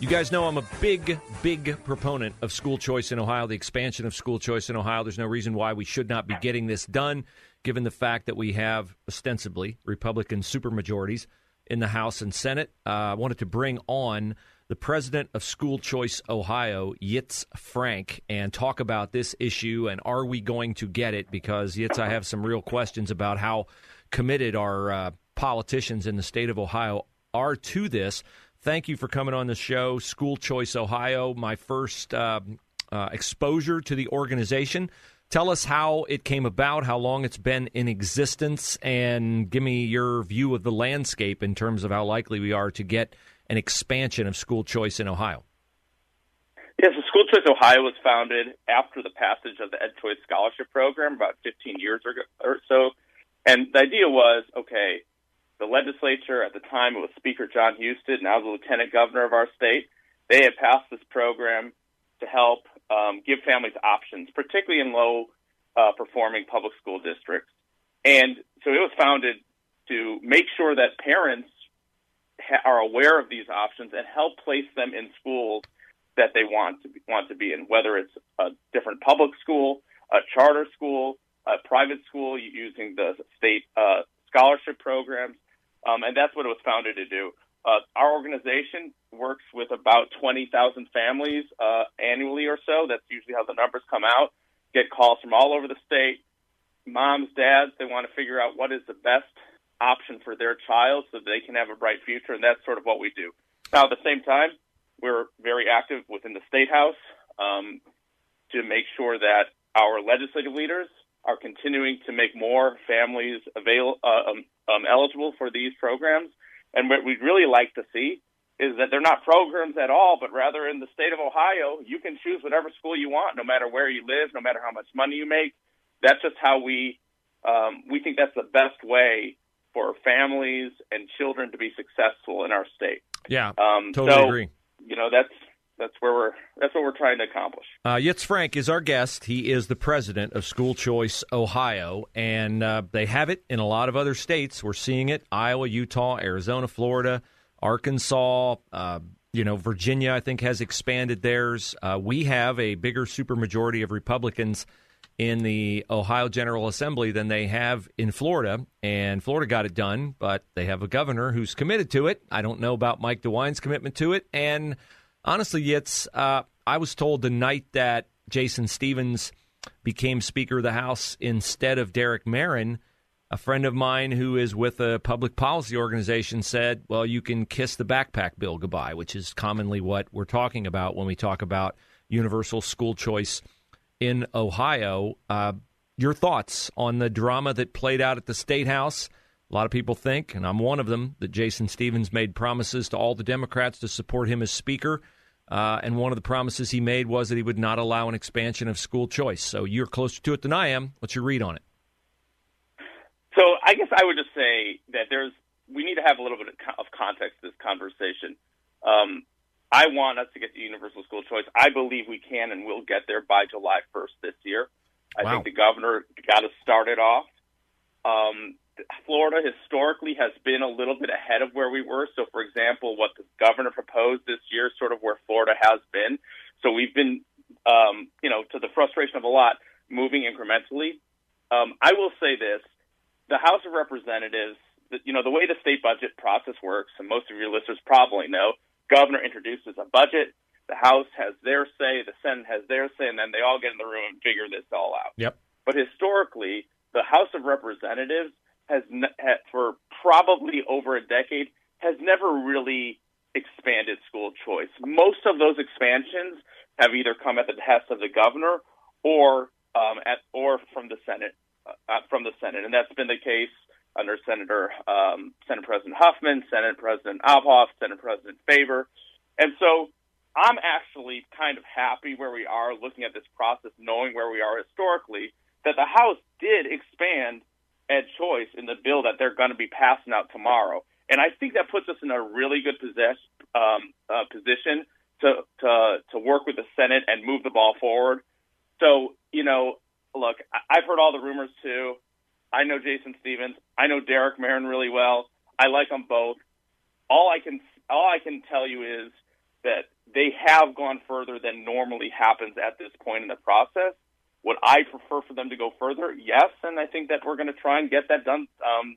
You guys know I'm a big, big proponent of school choice in Ohio, the expansion of school choice in Ohio. There's no reason why we should not be getting this done, given the fact that we have ostensibly Republican supermajorities in the House and Senate. Uh, I wanted to bring on the president of School Choice Ohio, Yitz Frank, and talk about this issue and are we going to get it? Because, Yitz, I have some real questions about how committed our uh, politicians in the state of Ohio are to this. Thank you for coming on the show, School Choice Ohio, my first uh, uh, exposure to the organization. Tell us how it came about, how long it's been in existence, and give me your view of the landscape in terms of how likely we are to get an expansion of school choice in Ohio. Yes, the School Choice Ohio was founded after the passage of the Ed Choice Scholarship Program about 15 years or so. And the idea was okay, the legislature at the time it was Speaker Jon Husted, now the Lieutenant Governor of our state. They had passed this program to help um, give families options, particularly in low uh, performing public school districts. And so it was founded to make sure that parents ha- are aware of these options and help place them in schools that they want to be, want to be in, whether it's a different public school, a charter school, a private school using the state uh, scholarship programs. Um, and that's what it was founded to do. Uh, our organization works with about 20,000 families uh, annually or so. That's usually how the numbers come out. Get calls from all over the state. Moms, dads, they want to figure out what is the best option for their child so they can have a bright future, and that's sort of what we do. Now, at the same time, we're very active within the state house um, to make sure that our legislative leaders are continuing to make more families avail- uh, um, um, eligible for these programs. And what we'd really like to see is that they're not programs at all, but rather in the state of Ohio, you can choose whatever school you want, no matter where you live, no matter how much money you make. That's just how we um, we think that's the best way for families and children to be successful in our state. Yeah, um, totally so, agree. You know, that's that's where we're that's what we're trying to accomplish. Uh, Yitz Frank is our guest. He is the president of School Choice Ohio, and uh, they have it in a lot of other states. We're seeing it: Iowa, Utah, Arizona, Florida, Arkansas. Uh, you know, Virginia, I think, has expanded theirs. Uh, we have a bigger supermajority of Republicans in the Ohio General Assembly than they have in Florida, and Florida got it done, but they have a governor who's committed to it. I don't know about Mike DeWine's commitment to it, and honestly, it's uh, I was told the night that Jason Stephens became Speaker of the House instead of Derek Merrin, a friend of mine who is with a public policy organization said, "Well, you can kiss the backpack bill goodbye," which is commonly what we're talking about when we talk about universal school choice in Ohio. Uh, your thoughts on the drama that played out at the state house? A lot of people think, and I'm one of them, that Jason Stephens made promises to all the Democrats to support him as Speaker. Uh, and one of the promises he made was that he would not allow an expansion of school choice. So you're closer to it than I am. What's your read on it? So I guess I would just say that there's we need to have a little bit of context to this conversation. Um, I want us to get to universal school choice. I believe we can and will get there by July 1st this year. I wow. think the governor got us started off. Um, Florida historically has been a little bit ahead of where we were. So, for example, what the governor proposed this year is sort of where Florida has been. So we've been, um, you know, to the frustration of a lot, moving incrementally. Um, I will say this: the House of Representatives, you know, the way the state budget process works, and most of your listeners probably know, governor introduces a budget. The House has their say, the Senate has their say, and then they all get in the room and figure this all out. Yep. But historically, the House of Representatives has, for probably over a decade has never really expanded school choice. Most of those expansions have either come at the behest of the governor or um, at or from the Senate, uh, from the Senate, and that's been the case under Senator um, Senate President Huffman, Senate President Obhof, Senate President Faber, and so I'm actually kind of happy where we are looking at this process, knowing where we are historically, that the House did expand ed choice in the bill that they're going to be passing out tomorrow. And I think that puts us in a really good possess, um, uh, position to, to, to work with the Senate and move the ball forward. So, you know, look, I've heard all the rumors too. I know Jason Stephens. I know Derek Merrin really well. I like them both. All I can all I can tell you is that they have gone further than normally happens at this point in the process. Would I prefer for them to go further? Yes, and I think that we're going to try and get that done um,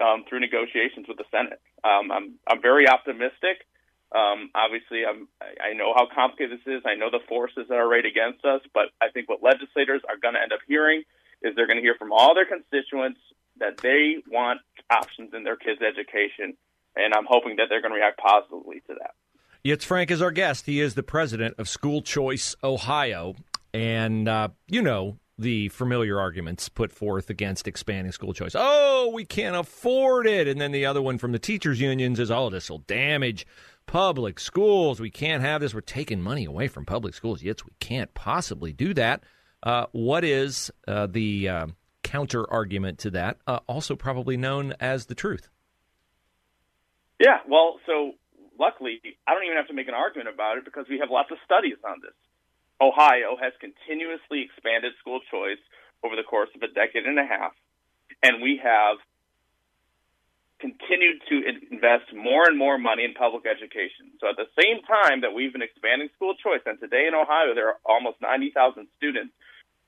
um, through negotiations with the Senate. Um, I'm I'm very optimistic. Um, obviously, I'm I know how complicated this is. I know the forces that are arrayed against us, but I think what legislators are going to end up hearing is they're going to hear from all their constituents that they want options in their kids' education, and I'm hoping that they're going to react positively to that. Yitz Frank is our guest. He is the president of School Choice Ohio. And, uh, you know, the familiar arguments put forth against expanding school choice. Oh, we can't afford it. And then the other one from the teachers' unions is, oh, this will damage public schools. We can't have this. We're taking money away from public schools. Yet we can't possibly do that. Uh, what is uh, the uh, counter argument to that? Uh, also, probably known as the truth. Yeah, well, so luckily, I don't even have to make an argument about it because we have lots of studies on this. Ohio has continuously expanded school choice over the course of a decade and a half, and we have continued to invest more and more money in public education. So at the same time that we've been expanding school choice, and today in Ohio there are almost 90,000 students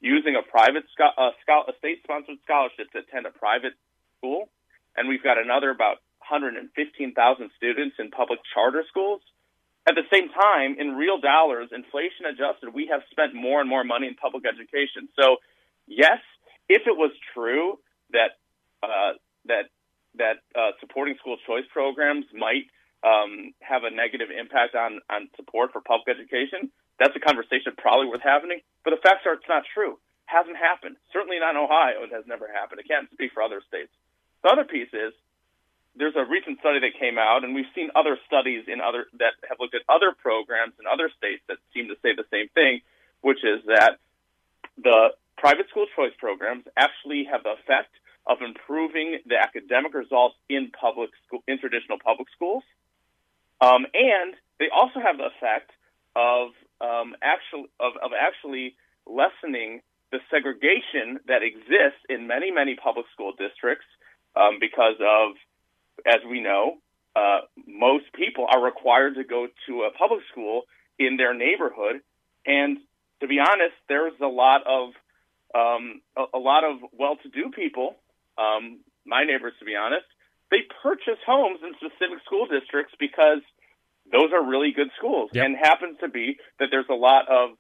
using a private uh, a state-sponsored scholarship to attend a private school, and we've got another about 115,000 students in public charter schools. At the same time, in real dollars, inflation adjusted, we have spent more and more money in public education. So, yes, if it was true that uh, that that uh, supporting school choice programs might um, have a negative impact on on support for public education, that's a conversation probably worth having. But the facts are it's not true. Hasn't happened. Certainly not in Ohio. It has never happened. I can't speak for other states. The other piece is there's a recent study that came out, and we've seen other studies in other that have looked at other programs in other states that seem to say the same thing, which is that the private school choice programs actually have the effect of improving the academic results in public school, in traditional public schools, um, and they also have the effect of um, actually of, of actually lessening the segregation that exists in many many public school districts um, because of as we know, uh, most people are required to go to a public school in their neighborhood, and to be honest, there's a lot of um, a, a, lot of well-to-do people. Um, my neighbors, to be honest, they purchase homes in specific school districts because those are really good schools, yep. and happens to be that there's a lot of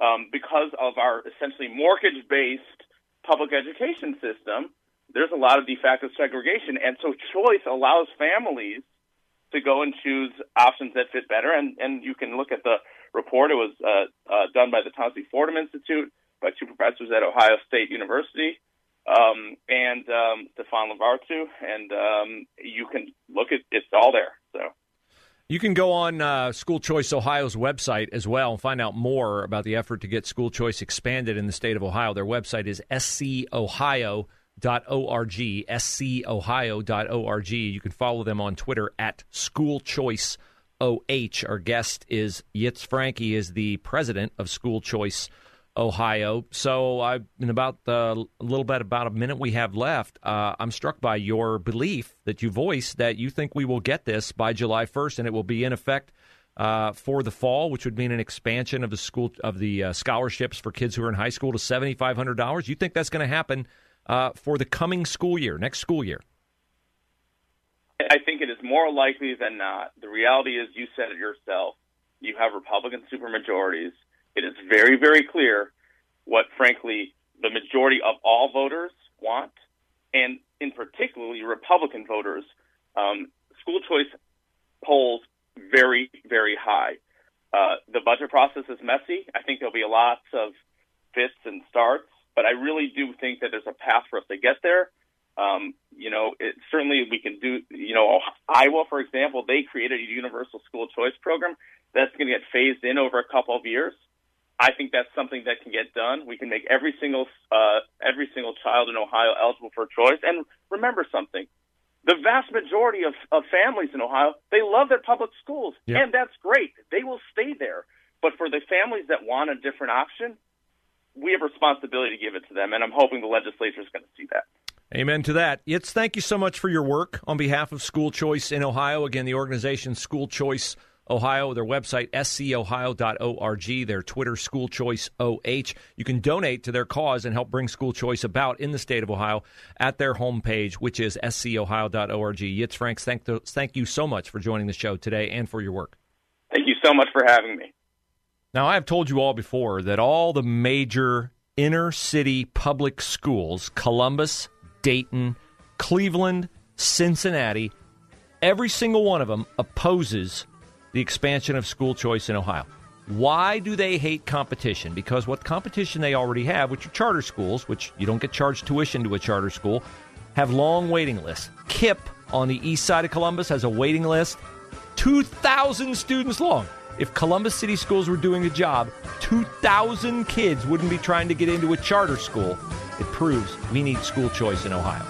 um, because of our essentially mortgage-based public education system there's a lot of de facto segregation, and so choice allows families to go and choose options that fit better. And and you can look at the report. It was uh, uh, done by the Thomas Fordham Institute by two professors at Ohio State University um, and um, Stefan Lavertu, and um, you can look at it's all there. So. You can go on uh, School Choice Ohio's website as well and find out more about the effort to get school choice expanded in the state of Ohio. Their website is scohio.com schoolchoice.org, scohio.org. You can follow them on Twitter at schoolchoiceoh. Our guest is Yitz Frank. He is the president of School Choice Ohio. So, I, in about a little bit about a minute we have left, uh, I'm struck by your belief that you voice that you think we will get this by July 1st, and it will be in effect uh, for the fall, which would mean an expansion of the school of the uh, scholarships for kids who are in high school to seventy five hundred dollars. You think that's going to happen uh, for the coming school year, next school year? I think it is more likely than not. The reality is, you said it yourself. You have Republican supermajorities. It is very, very clear what, frankly, the majority of all voters want, and in particularly Republican voters. Um, school choice polls very, very high. Uh, the budget process is messy. I think there'll be lots of fits and starts but I really do think that there's a path for us to get there. Um, you know, it, certainly we can do. You know, Iowa, for example, they created a universal school choice program that's going to get phased in over a couple of years. I think that's something that can get done. We can make every single uh, every single child in Ohio eligible for choice. And remember something: the vast majority of, of families in Ohio they love their public schools, yep. and that's great. They will stay there. But for the families that want a different option, we have a responsibility to give it to them, and I'm hoping the legislature is going to see that. Amen to that. It's thank you so much for your work on behalf of School Choice in Ohio. Again, the organization School Choice Ohio, their website, scohio.org, their Twitter, School Choice OH. You can donate to their cause and help bring school choice about in the state of Ohio at their homepage, which is scohio.org. Yitz Franks, thank, the, thank you so much for joining the show today and for your work. Thank you so much for having me. Now, I've told you all before that all the major inner city public schools, Columbus, Dayton, Cleveland, Cincinnati, every single one of them opposes the expansion of school choice in Ohio. Why do they hate competition? Because what competition they already have, which are charter schools, which you don't get charged tuition to a charter school, have long waiting lists. KIPP on the east side of Columbus has a waiting list 2,000 students long. If Columbus City Schools were doing a job, 2,000 kids wouldn't be trying to get into a charter school. It proves we need school choice in Ohio.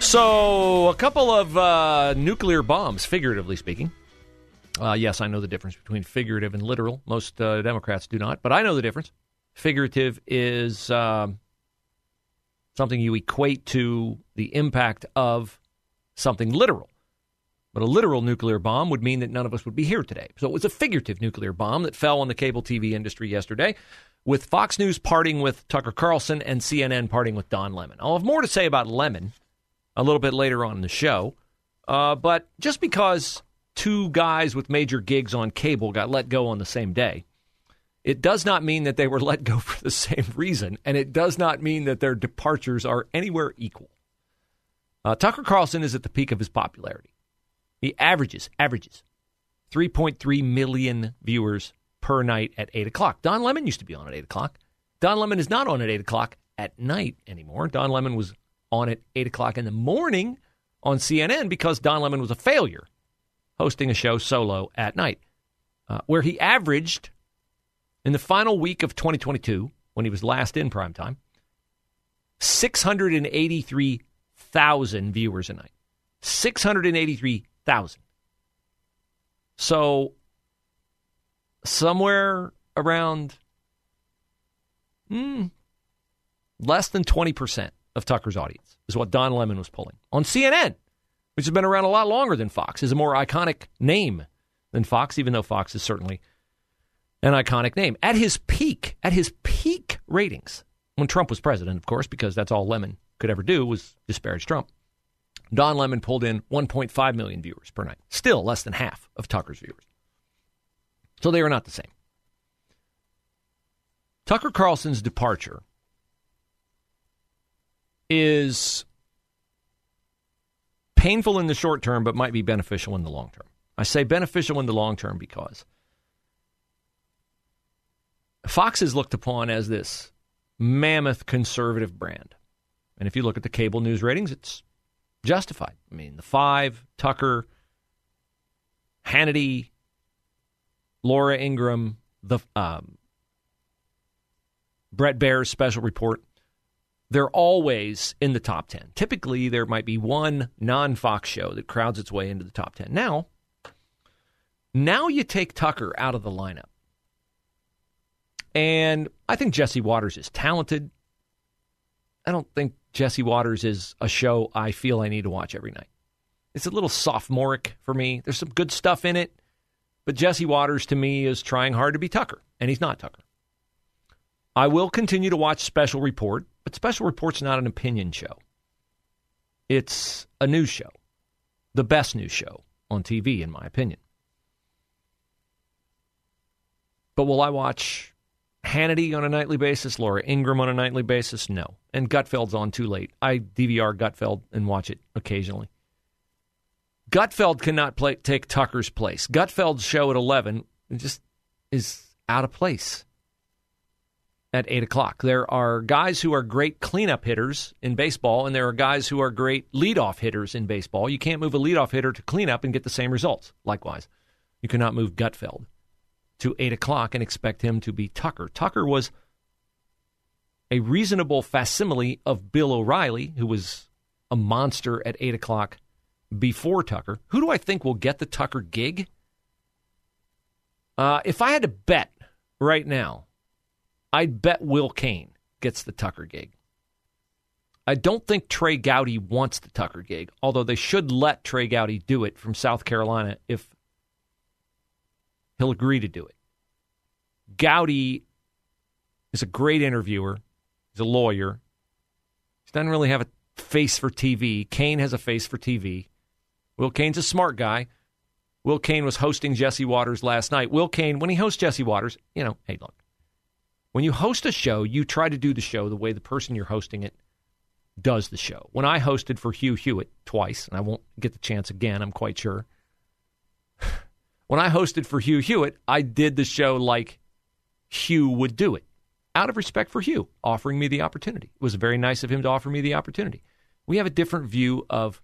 So, a couple of uh, nuclear bombs, figuratively speaking. Uh, yes, I know the difference between figurative and literal. Most uh, Democrats do not, but I know the difference. Figurative is um, something you equate to the impact of something literal. But a literal nuclear bomb would mean that none of us would be here today. So it was a figurative nuclear bomb that fell on the cable TV industry yesterday, with Fox News parting with Tucker Carlson and CNN parting with Don Lemon. I'll have more to say about Lemon a little bit later on in the show. Uh, but just because two guys with major gigs on cable got let go on the same day, it does not mean that they were let go for the same reason, and it does not mean that their departures are anywhere equal. Uh, Tucker Carlson is at the peak of his popularity. He averages averages 3.3 million viewers per night at 8 o'clock. Don Lemon used to be on at 8 o'clock. Don Lemon is not on at 8 o'clock at night anymore. Don Lemon was on at 8 o'clock in the morning on CNN because Don Lemon was a failure hosting a show solo at night, uh, where he averaged in the final week of 2022, when he was last in primetime, 683,000 viewers a night. 683,000. So, somewhere around mm, less than 20% of Tucker's audience, is what Don Lemon was pulling on CNN, which has been around a lot longer than Fox, is a more iconic name than Fox, even though Fox is certainly an iconic name. At his peak, at his peak ratings, when Trump was president, of course, because that's all Lemon could ever do was disparage Trump. Don Lemon pulled in 1.5 million viewers per night, still less than half of Tucker's viewers. So they are not the same. Tucker Carlson's departure is painful in the short term, but might be beneficial in the long term. I say beneficial in the long term because Fox is looked upon as this mammoth conservative brand. And if you look at the cable news ratings, it's justified. I mean, the five, Tucker, Hannity, Laura Ingraham, the um, Bret Baier's special report they're always in the top 10. Typically, there might be one non Fox show that crowds its way into the top 10. Now, now you take Tucker out of the lineup. And I think Jesse Watters is talented. I don't think Jesse Watters is a show I feel I need to watch every night. It's a little sophomoric for me. There's some good stuff in it, but Jesse Watters to me is trying hard to be Tucker, and he's not Tucker. I will continue to watch Special Report but Special Report's not an opinion show. It's a news show. The best news show on TV, in my opinion. But will I watch Hannity on a nightly basis, Laura Ingraham on a nightly basis? No. And Gutfeld's on too late. I DVR Gutfeld and watch it occasionally. Gutfeld cannot play, take Tucker's place. Gutfeld's show at 11 just is out of place at 8 o'clock. There are guys who are great cleanup hitters in baseball, and there are guys who are great leadoff hitters in baseball. You can't move a leadoff hitter to cleanup and get the same results. Likewise, you cannot move Gutfeld to 8 o'clock and expect him to be Tucker. Tucker was a reasonable facsimile of Bill O'Reilly, who was a monster at 8 o'clock before Tucker. Who do I think will get the Tucker gig? Uh, if I had to bet right now, I'd bet Will Cain gets the Tucker gig. I don't think Trey Gowdy wants the Tucker gig, although they should let Trey Gowdy do it from South Carolina if he'll agree to do it. Gowdy is a great interviewer. He's a lawyer. He doesn't really have a face for TV. Cain has a face for TV. Will Cain's a smart guy. Will Cain was hosting Jesse Watters last night. Will Cain, when he hosts Jesse Watters, you know, hey, look, when you host a show, you try to do the show the way the person you're hosting it does the show. When I hosted for Hugh Hewitt twice, and I won't get the chance again, I'm quite sure. When I hosted for Hugh Hewitt, I did the show like Hugh would do it, out of respect for Hugh, offering me the opportunity. It was very nice of him to offer me the opportunity. We have a different view of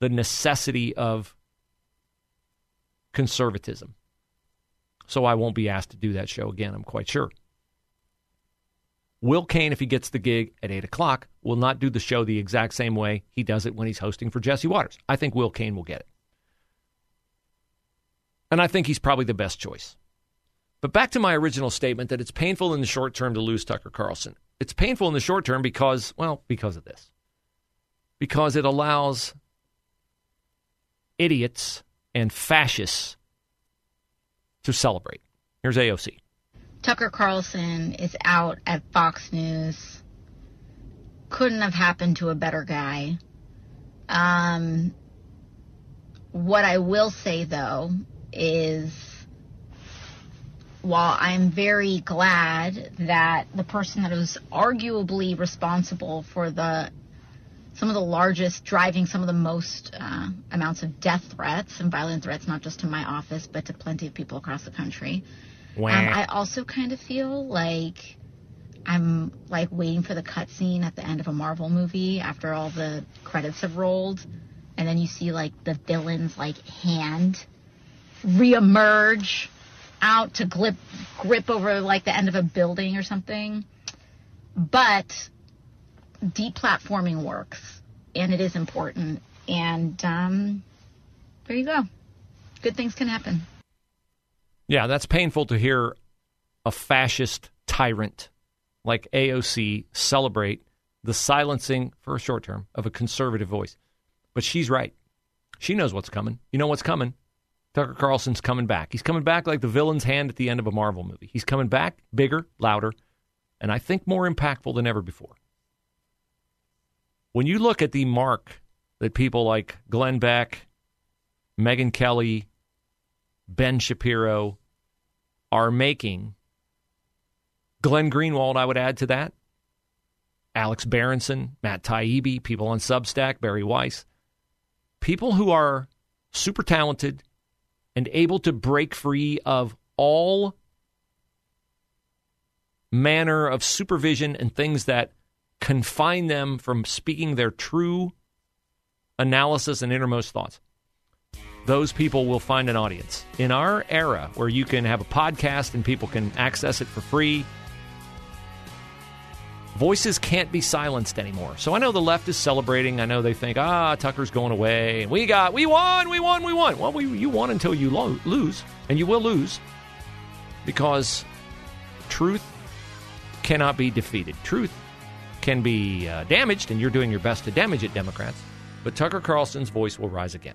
the necessity of conservatism. So I won't be asked to do that show again, I'm quite sure. Will Cain, if he gets the gig at 8 o'clock, will not do the show the exact same way he does it when he's hosting for Jesse Watters. I think Will Cain will get it. And I think he's probably the best choice. But back to my original statement that it's painful in the short term to lose Tucker Carlson. It's painful in the short term because, well, because of this. Because it allows idiots and fascists to celebrate. Here's AOC. Tucker Carlson is out at Fox News. Couldn't have happened to a better guy. Um, what I will say though is while I'm very glad that the person that was arguably responsible for the some of the largest, driving some of the most uh, amounts of death threats and violent threats, not just to my office, but to plenty of people across the country, um, I also kind of feel like I'm like waiting for the cutscene at the end of a Marvel movie after all the credits have rolled, and then you see like the villain's like hand reemerge out to grip grip over like the end of a building or something. But deplatforming works, and it is important. And um, there you go. Good things can happen. Yeah, that's painful to hear a fascist tyrant like AOC celebrate the silencing for a short term of a conservative voice. But she's right. She knows what's coming. You know what's coming? Tucker Carlson's coming back. He's coming back like the villain's hand at the end of a Marvel movie. He's coming back bigger, louder, and I think more impactful than ever before. When you look at the mark that people like Glenn Beck, Megyn Kelly, Ben Shapiro, are making. Glenn Greenwald, I would add to that. Alex Berenson, Matt Taibbi, people on Substack, Bari Weiss. People who are super talented and able to break free of all manner of supervision and things that confine them from speaking their true analysis and innermost thoughts those people will find an audience. In our era where you can have a podcast and people can access it for free, voices can't be silenced anymore. So I know the left is celebrating. I know they think, ah, Tucker's going away. We got, we won, we won, we won. Well, we, you won until you lo- lose, and you will lose because truth cannot be defeated. Truth can be uh, damaged, and you're doing your best to damage it, Democrats. But Tucker Carlson's voice will rise again.